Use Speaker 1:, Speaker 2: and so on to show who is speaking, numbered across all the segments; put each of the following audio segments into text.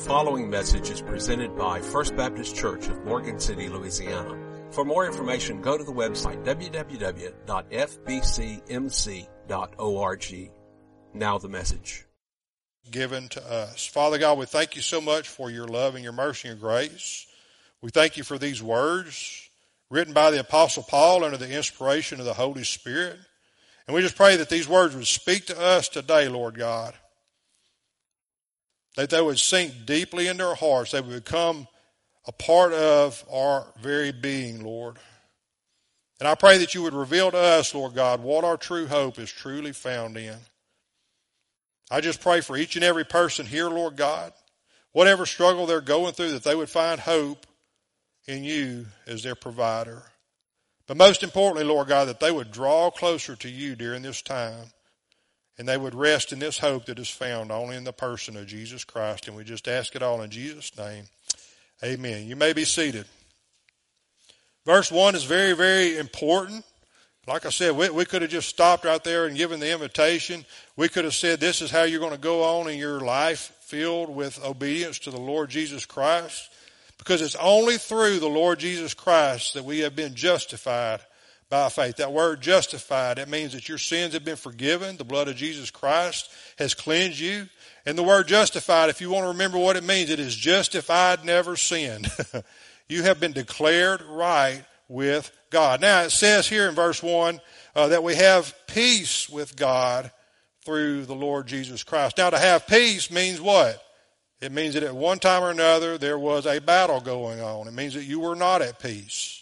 Speaker 1: following message is presented by First Baptist Church of Morgan City, Louisiana. For more information, go to the website www.fbcmc.org. Now the message.
Speaker 2: Given to us. Father God, we thank you so much for your love and your mercy and grace. We thank you for these words written by the Apostle Paul under the inspiration of the Holy Spirit. And we just pray that these words would speak to us today, Lord God that they would sink deeply into our hearts. They would become a part of our very being, Lord. And I pray that you would reveal to us, Lord God, what our true hope is truly found in. I just pray for each and every person here, Lord God, whatever struggle they're going through, that they would find hope in you as their provider. But most importantly, Lord God, that they would draw closer to you during this time and they would rest in this hope that is found only in the person of Jesus Christ. And we just ask it all in Jesus' name. Amen. You may be seated. Verse 1 is very, very important. Like I said, we, we could have just stopped right there and given the invitation. We could have said, This is how you're going to go on in your life filled with obedience to the Lord Jesus Christ. Because it's only through the Lord Jesus Christ that we have been justified by faith. That word justified, it means that your sins have been forgiven. The blood of Jesus Christ has cleansed you. And the word justified, if you want to remember what it means, it is justified, never sinned. you have been declared right with God. Now it says here in verse 1 uh, that we have peace with God through the Lord Jesus Christ. Now to have peace means what? It means that at one time or another there was a battle going on. It means that you were not at peace.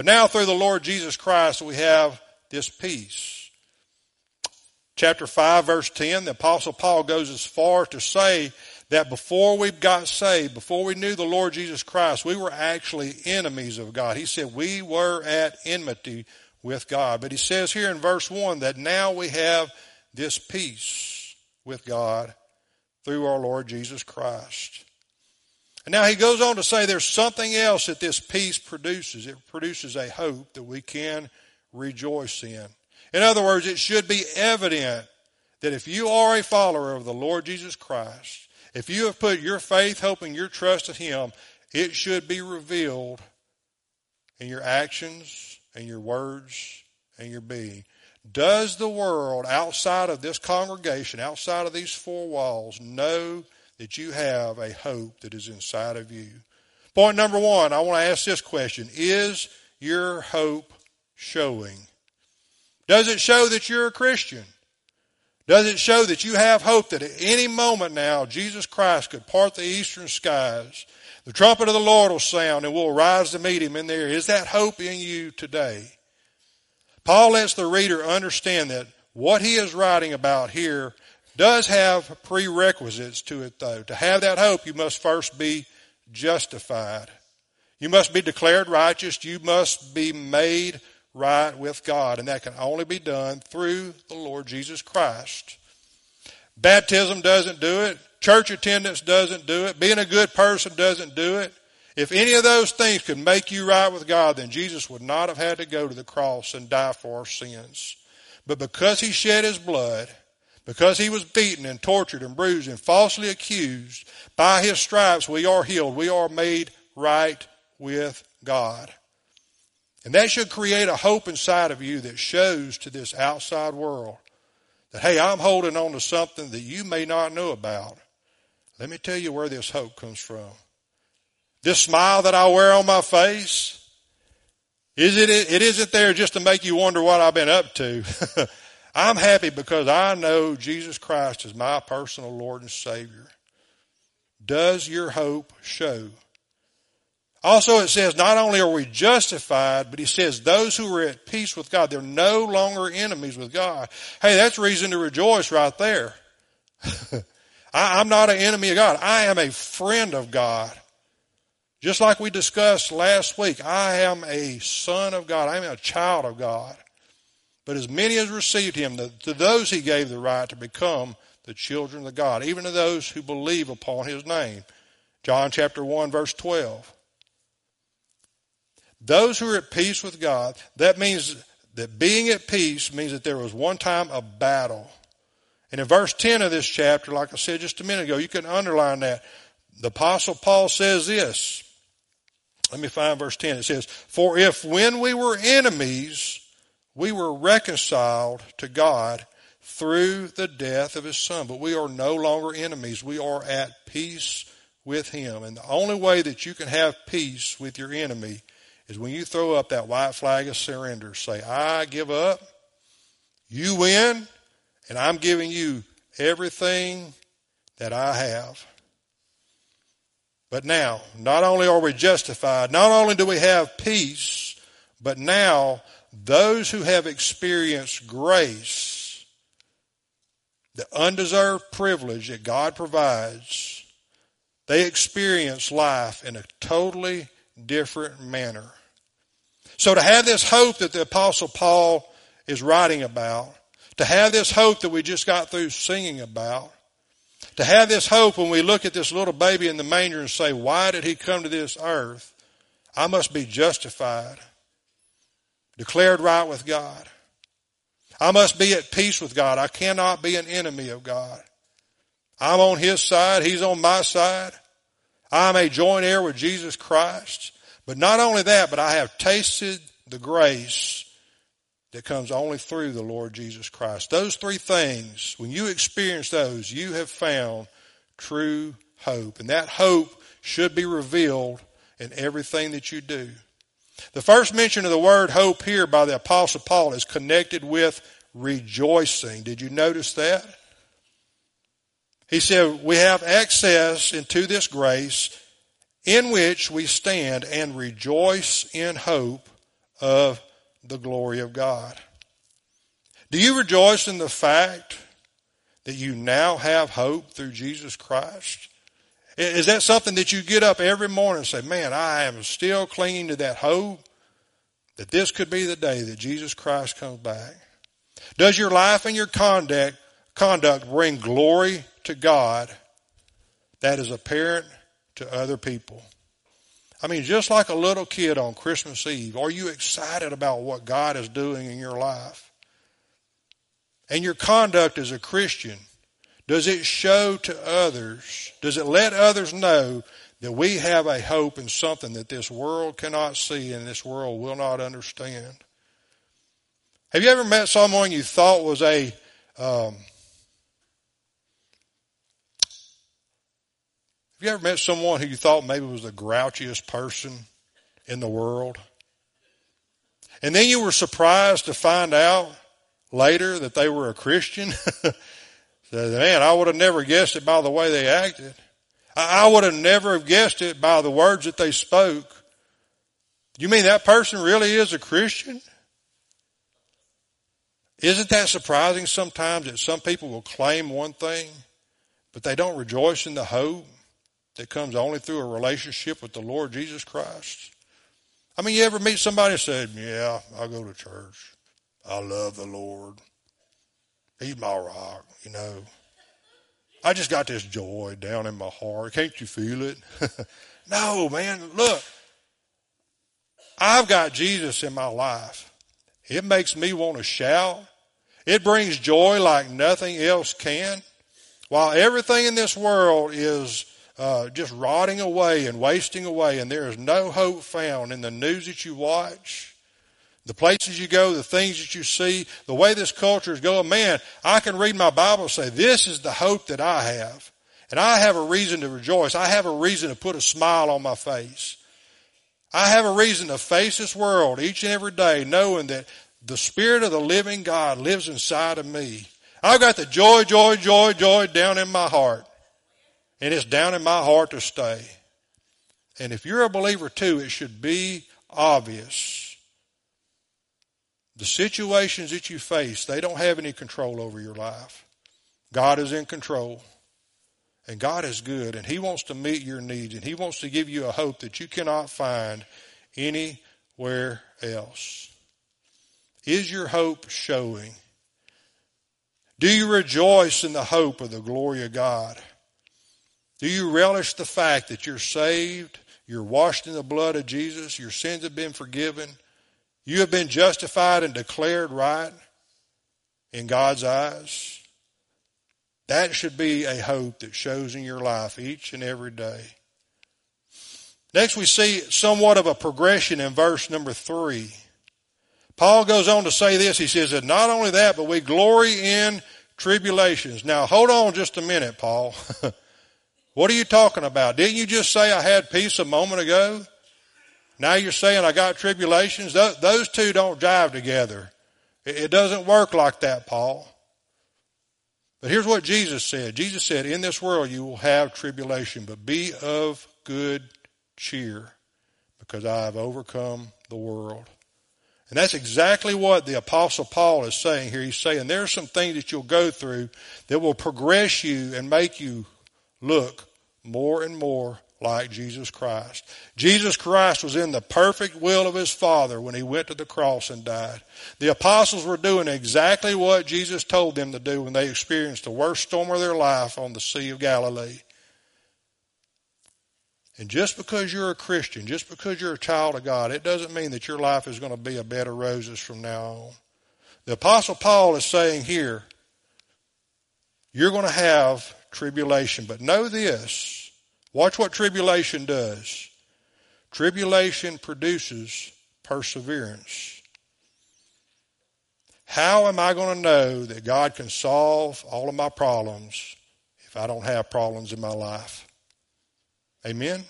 Speaker 2: But now through the Lord Jesus Christ, we have this peace. Chapter 5 verse 10, the apostle Paul goes as far to say that before we got saved, before we knew the Lord Jesus Christ, we were actually enemies of God. He said we were at enmity with God. But he says here in verse 1 that now we have this peace with God through our Lord Jesus Christ. And now he goes on to say there's something else that this peace produces. It produces a hope that we can rejoice in. In other words, it should be evident that if you are a follower of the Lord Jesus Christ, if you have put your faith, hope, and your trust in Him, it should be revealed in your actions and your words and your being. Does the world outside of this congregation, outside of these four walls, know that you have a hope that is inside of you. Point number one, I want to ask this question. Is your hope showing? Does it show that you're a Christian? Does it show that you have hope that at any moment now Jesus Christ could part the eastern skies? The trumpet of the Lord will sound and we'll rise to meet him in there. Is that hope in you today? Paul lets the reader understand that what he is writing about here does have prerequisites to it though. To have that hope, you must first be justified. You must be declared righteous. You must be made right with God. And that can only be done through the Lord Jesus Christ. Baptism doesn't do it. Church attendance doesn't do it. Being a good person doesn't do it. If any of those things could make you right with God, then Jesus would not have had to go to the cross and die for our sins. But because he shed his blood, because he was beaten and tortured and bruised and falsely accused, by his stripes we are healed. We are made right with God. And that should create a hope inside of you that shows to this outside world that, hey, I'm holding on to something that you may not know about. Let me tell you where this hope comes from. This smile that I wear on my face, is it, it isn't there just to make you wonder what I've been up to. I'm happy because I know Jesus Christ is my personal Lord and Savior. Does your hope show? Also, it says not only are we justified, but he says those who are at peace with God, they're no longer enemies with God. Hey, that's reason to rejoice right there. I, am not an enemy of God. I am a friend of God. Just like we discussed last week, I am a son of God. I am a child of God. But as many as received him, to those he gave the right to become the children of God, even to those who believe upon his name. John chapter 1 verse 12. Those who are at peace with God, that means that being at peace means that there was one time a battle. And in verse 10 of this chapter, like I said just a minute ago, you can underline that. the apostle Paul says this. Let me find verse 10. It says, For if when we were enemies, we were reconciled to God through the death of his son. But we are no longer enemies. We are at peace with him. And the only way that you can have peace with your enemy is when you throw up that white flag of surrender. Say, I give up. You win. And I'm giving you everything that I have. But now, not only are we justified, not only do we have peace, but now those who have experienced grace, the undeserved privilege that God provides, they experience life in a totally different manner. So to have this hope that the apostle Paul is writing about, to have this hope that we just got through singing about, to have this hope when we look at this little baby in the manger and say, why did he come to this earth? I must be justified, declared right with God. I must be at peace with God. I cannot be an enemy of God. I'm on his side. He's on my side. I'm a joint heir with Jesus Christ. But not only that, but I have tasted the grace that comes only through the Lord Jesus Christ. Those three things, when you experience those, you have found true hope. And that hope should be revealed in everything that you do. The first mention of the word hope here by the apostle Paul is connected with rejoicing. Did you notice that? He said, we have access into this grace in which we stand and rejoice in hope of the glory of God. Do you rejoice in the fact that you now have hope through Jesus Christ? Is that something that you get up every morning and say, man, I am still clinging to that hope that this could be the day that Jesus Christ comes back? Does your life and your conduct, conduct bring glory to God that is apparent to other people? I mean, just like a little kid on Christmas Eve, are you excited about what God is doing in your life? And your conduct as a Christian, does it show to others, does it let others know that we have a hope in something that this world cannot see and this world will not understand? Have you ever met someone you thought was a um, Have you ever met someone who you thought maybe was the grouchiest person in the world? And then you were surprised to find out later that they were a Christian? so, man, I would have never guessed it by the way they acted. I would have never have guessed it by the words that they spoke. You mean that person really is a Christian? Isn't that surprising sometimes that some people will claim one thing, but they don't rejoice in the hope that comes only through a relationship with the Lord Jesus Christ. I mean, you ever meet somebody and say, yeah, I go to church. I love the Lord. He's my rock, you know. I just got this joy down in my heart. Can't you feel it? no, man, look. I've got Jesus in my life. It makes me want to shout. It brings joy like nothing else can. While everything in this world is uh, just rotting away and wasting away, and there is no hope found in the news that you watch, the places you go, the things that you see, the way this culture is going. Man, I can read my Bible and say, this is the hope that I have. And I have a reason to rejoice. I have a reason to put a smile on my face. I have a reason to face this world each and every day knowing that the Spirit of the living God lives inside of me. I've got the joy, joy, joy, joy down in my heart. And it's down in my heart to stay. And if you're a believer too, it should be obvious. The situations that you face, they don't have any control over your life. God is in control. And God is good. And He wants to meet your needs. And He wants to give you a hope that you cannot find anywhere else. Is your hope showing? Do you rejoice in the hope of the glory of God? Do you relish the fact that you're saved, you're washed in the blood of Jesus, your sins have been forgiven, you have been justified and declared right in God's eyes? That should be a hope that shows in your life each and every day. Next, we see somewhat of a progression in verse number three. Paul goes on to say this. He says that not only that, but we glory in tribulations. Now, hold on just a minute, Paul. what are you talking about? Didn't you just say I had peace a moment ago? Now you're saying I got tribulations? Those two don't jive together. It doesn't work like that, Paul. But here's what Jesus said. Jesus said, in this world you will have tribulation, but be of good cheer because I have overcome the world. And that's exactly what the apostle Paul is saying here. He's saying there are some things that you'll go through that will progress you and make you look more and more like Jesus Christ. Jesus Christ was in the perfect will of his Father when he went to the cross and died. The apostles were doing exactly what Jesus told them to do when they experienced the worst storm of their life on the Sea of Galilee. And just because you're a Christian, just because you're a child of God, it doesn't mean that your life is going to be a bed of roses from now on. The apostle Paul is saying here, you're going to have tribulation, but know this, Watch what tribulation does. Tribulation produces perseverance. How am I going to know that God can solve all of my problems if I don't have problems in my life? Amen?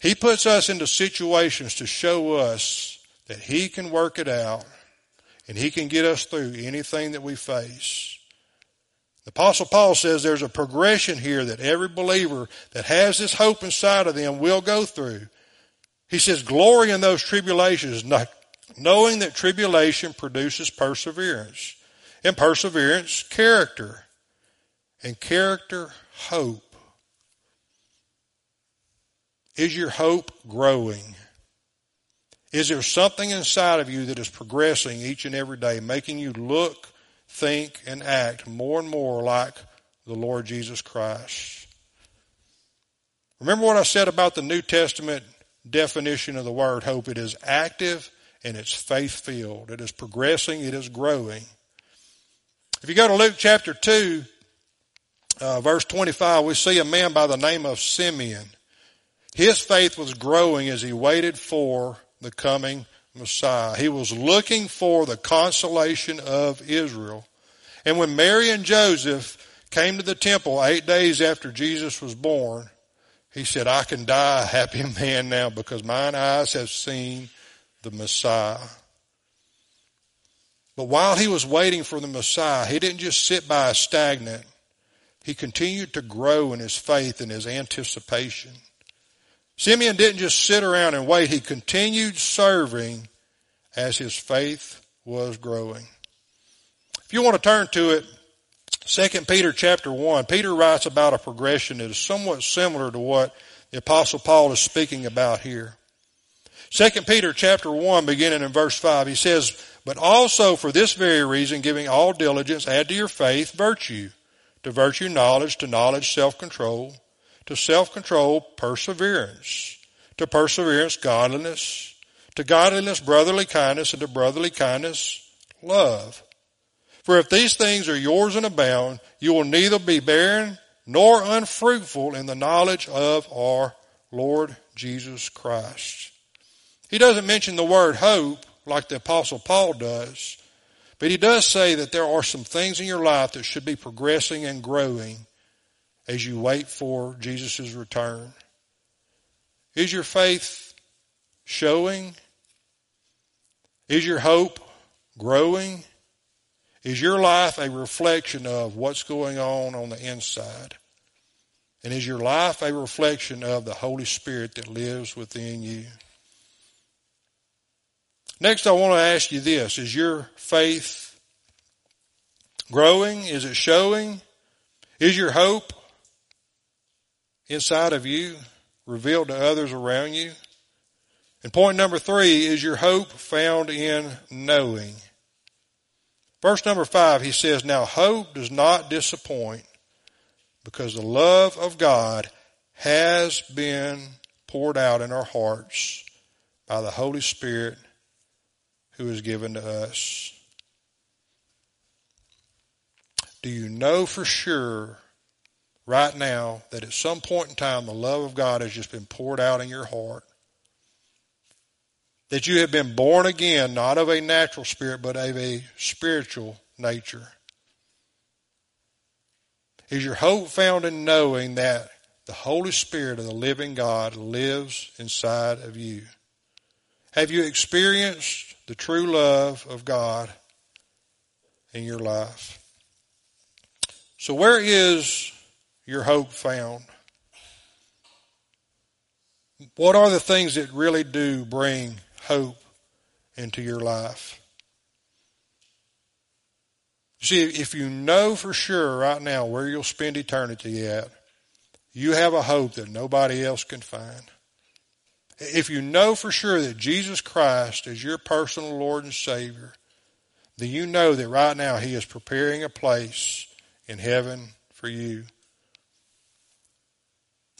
Speaker 2: He puts us into situations to show us that He can work it out and He can get us through anything that we face. The apostle Paul says there's a progression here that every believer that has this hope inside of them will go through. He says, glory in those tribulations, knowing that tribulation produces perseverance. And perseverance, character. And character, hope. Is your hope growing? Is there something inside of you that is progressing each and every day, making you look think, and act more and more like the Lord Jesus Christ. Remember what I said about the New Testament definition of the word hope? It is active and it's faith filled. It is progressing, it is growing. If you go to Luke chapter 2, uh, verse 25, we see a man by the name of Simeon. His faith was growing as he waited for the coming Messiah. He was looking for the consolation of Israel. And when Mary and Joseph came to the temple eight days after Jesus was born, he said, I can die a happy man now because mine eyes have seen the Messiah. But while he was waiting for the Messiah, he didn't just sit by stagnant. He continued to grow in his faith and his anticipation. Simeon didn't just sit around and wait. He continued serving as his faith was growing. If you want to turn to it, 2 Peter chapter 1, Peter writes about a progression that is somewhat similar to what the apostle Paul is speaking about here. 2 Peter chapter 1 beginning in verse 5, he says, But also for this very reason, giving all diligence, add to your faith virtue, to virtue knowledge, to knowledge self-control, to self-control, perseverance. To perseverance, godliness. To godliness, brotherly kindness. And to brotherly kindness, love. For if these things are yours and abound, you will neither be barren nor unfruitful in the knowledge of our Lord Jesus Christ. He doesn't mention the word hope like the apostle Paul does, but he does say that there are some things in your life that should be progressing and growing as you wait for Jesus' return? Is your faith showing? Is your hope growing? Is your life a reflection of what's going on on the inside? And is your life a reflection of the Holy Spirit that lives within you? Next, I want to ask you this. Is your faith growing? Is it showing? Is your hope inside of you, revealed to others around you. And point number three is your hope found in knowing. Verse number five, he says, Now hope does not disappoint because the love of God has been poured out in our hearts by the Holy Spirit who is given to us. do you know for sure right now that at some point in time the love of God has just been poured out in your heart? That you have been born again, not of a natural spirit, but of a spiritual nature? Is your hope found in knowing that the Holy Spirit of the living God lives inside of you? Have you experienced the true love of God in your life? So, where is your hope found? What are the things that really do bring hope into your life? See, if you know for sure right now where you'll spend eternity at, you have a hope that nobody else can find. If you know for sure that Jesus Christ is your personal Lord and Savior, then you know that right now He is preparing a place in heaven for you.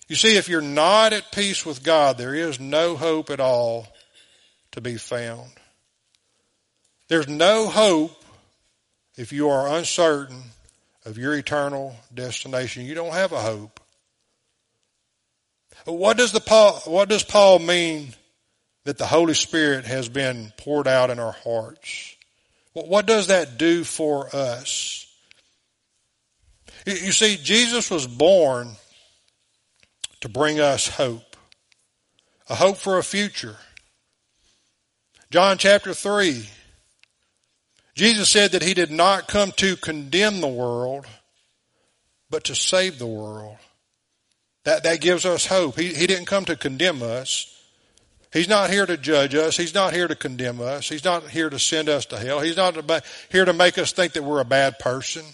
Speaker 2: You see, if you're not at peace with God, there is no hope at all to be found. There's no hope if you are uncertain of your eternal destination. You don't have a hope. What does the Paul, what does Paul mean that the Holy Spirit has been poured out in our hearts? What does that do for us? You see, Jesus was born to bring us hope, a hope for a future. John chapter 3, Jesus said that he did not come to condemn the world, but to save the world. That, that gives us hope. He, he didn't come to condemn us. He's not here to judge us. He's not here to condemn us. He's not here to send us to hell. He's not here to make us think that we're a bad person.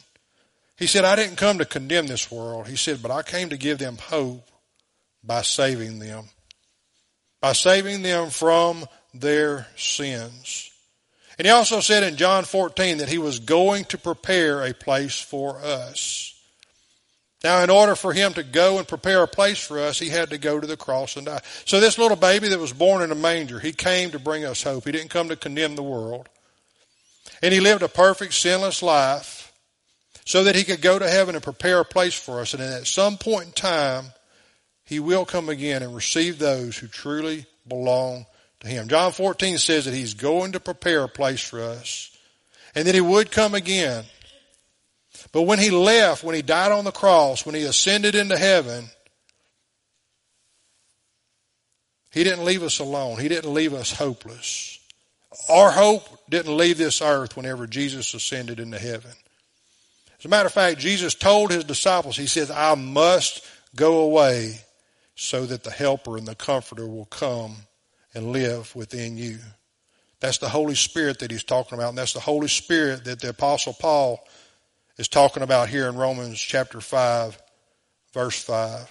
Speaker 2: He said, I didn't come to condemn this world. He said, but I came to give them hope by saving them. By saving them from their sins. And he also said in John 14 that he was going to prepare a place for us. Now, in order for him to go and prepare a place for us, he had to go to the cross and die. So this little baby that was born in a manger, he came to bring us hope. He didn't come to condemn the world. And he lived a perfect, sinless life so that he could go to heaven and prepare a place for us. And at some point in time, he will come again and receive those who truly belong to him. John 14 says that he's going to prepare a place for us and that he would come again. But when he left, when he died on the cross, when he ascended into heaven, he didn't leave us alone. He didn't leave us hopeless. Our hope didn't leave this earth whenever Jesus ascended into heaven. As a matter of fact, Jesus told his disciples, he says, I must go away so that the helper and the comforter will come and live within you. That's the Holy Spirit that he's talking about, and that's the Holy Spirit that the Apostle Paul is talking about here in Romans chapter 5, verse 5.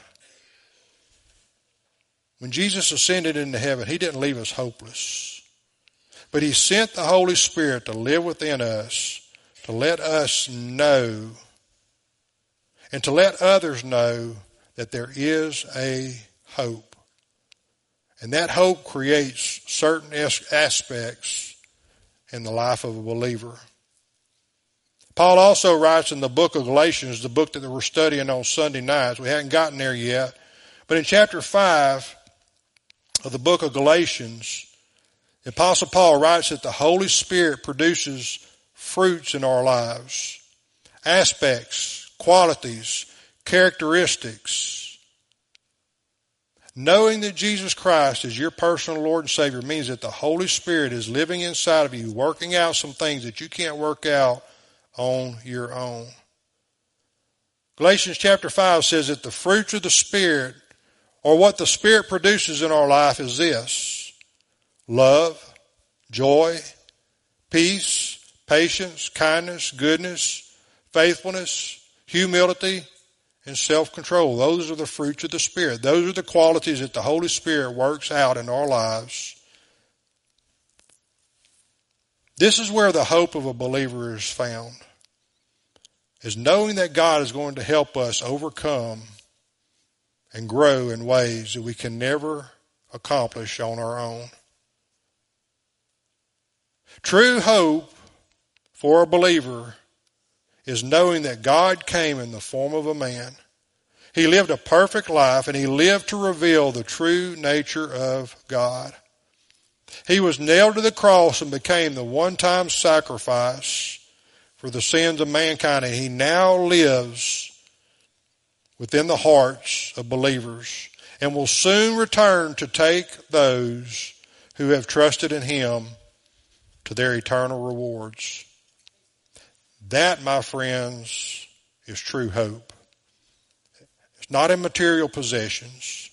Speaker 2: When Jesus ascended into heaven, he didn't leave us hopeless, but he sent the Holy Spirit to live within us to let us know and to let others know that there is a hope. And that hope creates certain aspects in the life of a believer. Paul also writes in the book of Galatians, the book that we're studying on Sunday nights. We haven't gotten there yet. But in chapter 5 of the book of Galatians, the Apostle Paul writes that the Holy Spirit produces fruits in our lives, aspects, qualities, characteristics. Knowing that Jesus Christ is your personal Lord and Savior means that the Holy Spirit is living inside of you, working out some things that you can't work out on your own. Galatians chapter 5 says that the fruits of the Spirit, or what the Spirit produces in our life, is this love, joy, peace, patience, kindness, goodness, faithfulness, humility, and self-control. Those are the fruits of the Spirit. Those are the qualities that the Holy Spirit works out in our lives. This is where the hope of a believer is found. Is knowing that God is going to help us overcome and grow in ways that we can never accomplish on our own. True hope for a believer is knowing that God came in the form of a man. He lived a perfect life and he lived to reveal the true nature of God. He was nailed to the cross and became the one-time sacrifice for the sins of mankind and he now lives within the hearts of believers and will soon return to take those who have trusted in him to their eternal rewards. That, my friends, is true hope. It's not in material possessions.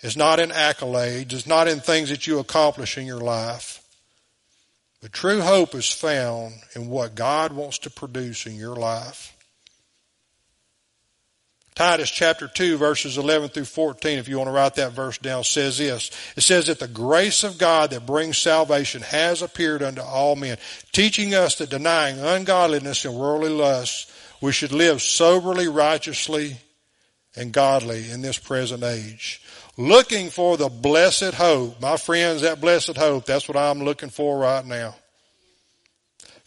Speaker 2: It's not in accolades. It's not in things that you accomplish in your life. But true hope is found in what God wants to produce in your life. Titus chapter 2 verses 11 through 14, if you want to write that verse down, says this. It says that the grace of God that brings salvation has appeared unto all men, teaching us that denying ungodliness and worldly lusts, we should live soberly, righteously, and godly in this present age. Looking for the blessed hope. My friends, that blessed hope, that's what I'm looking for right now.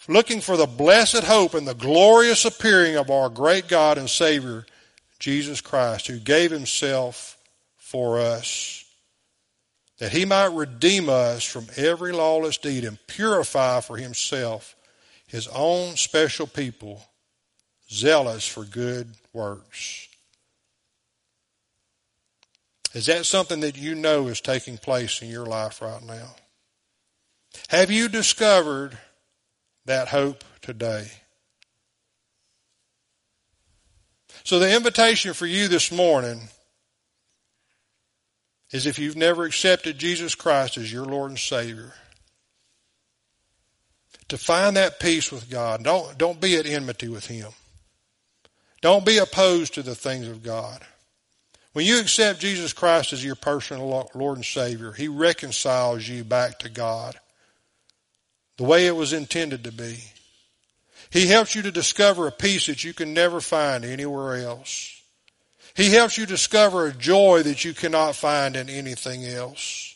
Speaker 2: Looking for the blessed hope and the glorious appearing of our great God and Savior, Jesus Christ, who gave himself for us, that he might redeem us from every lawless deed and purify for himself his own special people, zealous for good works. Is that something that you know is taking place in your life right now? Have you discovered that hope today? So the invitation for you this morning is if you've never accepted Jesus Christ as your Lord and Savior, to find that peace with God. Don't, don't be at enmity with Him. Don't be opposed to the things of God. When you accept Jesus Christ as your personal Lord and Savior, He reconciles you back to God the way it was intended to be. He helps you to discover a peace that you can never find anywhere else. He helps you discover a joy that you cannot find in anything else.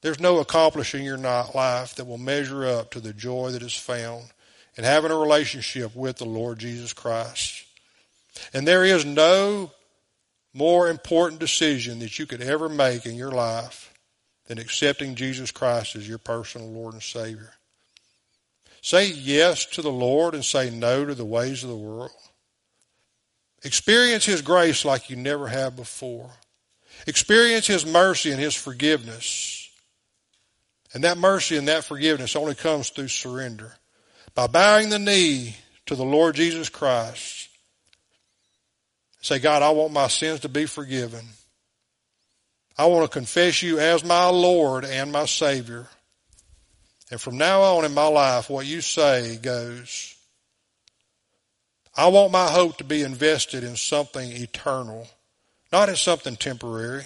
Speaker 2: There's no accomplishing your life that will measure up to the joy that is found in having a relationship with the Lord Jesus Christ. And there is no more important decision that you could ever make in your life than accepting Jesus Christ as your personal Lord and Savior. Say yes to the Lord and say no to the ways of the world. Experience His grace like you never have before. Experience His mercy and His forgiveness. And that mercy and that forgiveness only comes through surrender. By bowing the knee to the Lord Jesus Christ. Say, God, I want my sins to be forgiven. I want to confess you as my Lord and my Savior. And from now on in my life, what you say goes. I want my hope to be invested in something eternal, not in something temporary.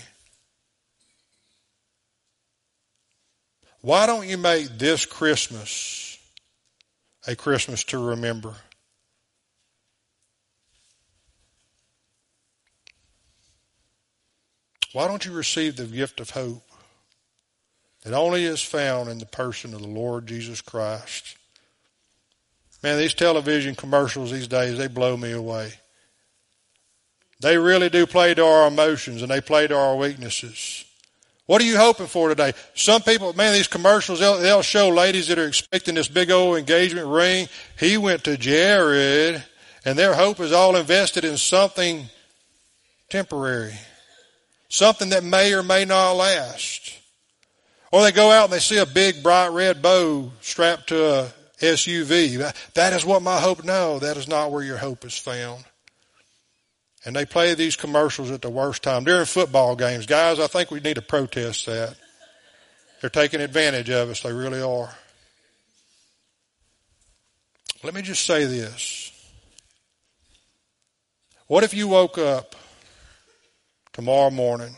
Speaker 2: Why don't you make this Christmas a Christmas to remember? Why don't you receive the gift of hope? It only is found in the person of the Lord Jesus Christ. Man, these television commercials these days, they blow me away. They really do play to our emotions and they play to our weaknesses. What are you hoping for today? Some people, man, these commercials, they'll, they'll show ladies that are expecting this big old engagement ring. He went to Jared and their hope is all invested in something temporary. Something that may or may not last. Or they go out and they see a big bright red bow strapped to a SUV. That is what my hope. No, that is not where your hope is found. And they play these commercials at the worst time during football games. Guys, I think we need to protest that. They're taking advantage of us. They really are. Let me just say this. What if you woke up tomorrow morning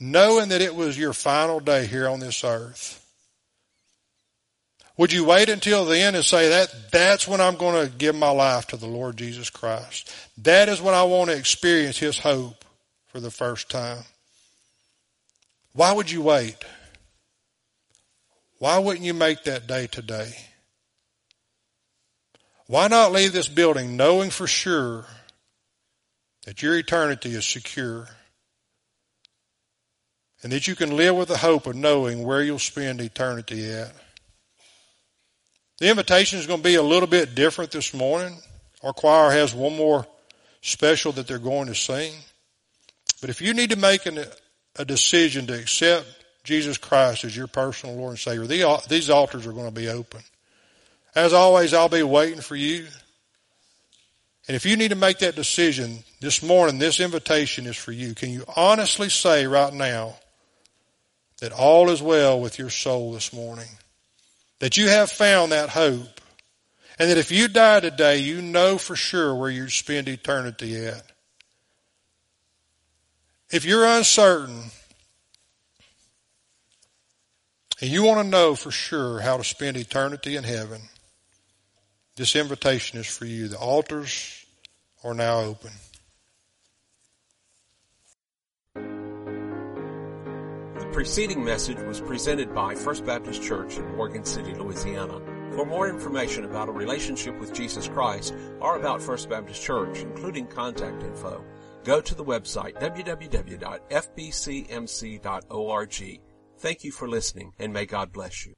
Speaker 2: knowing that it was your final day here on this earth? Would you wait until the end and say that that's when I'm going to give my life to the Lord Jesus Christ? That is when I want to experience His hope for the first time. Why would you wait? Why wouldn't you make that day today? Why not leave this building knowing for sure that your eternity is secure and that you can live with the hope of knowing where you'll spend eternity at? The invitation is going to be a little bit different this morning. Our choir has one more special that they're going to sing. But if you need to make an, a decision to accept Jesus Christ as your personal Lord and Savior, these altars are going to be open. As always, I'll be waiting for you. And if you need to make that decision this morning, this invitation is for you. Can you honestly say right now that all is well with your soul this morning? That you have found that hope? And that if you die today, you know for sure where you spend eternity at? If you're uncertain and you want to know for sure how to spend eternity in heaven, this invitation is for you. The altars are now open.
Speaker 1: Preceding message was presented by First Baptist Church in Morgan City, Louisiana. For more information about a relationship with Jesus Christ or about First Baptist Church, including contact info, go to the website www.fbcmc.org. Thank you for listening and may God bless you.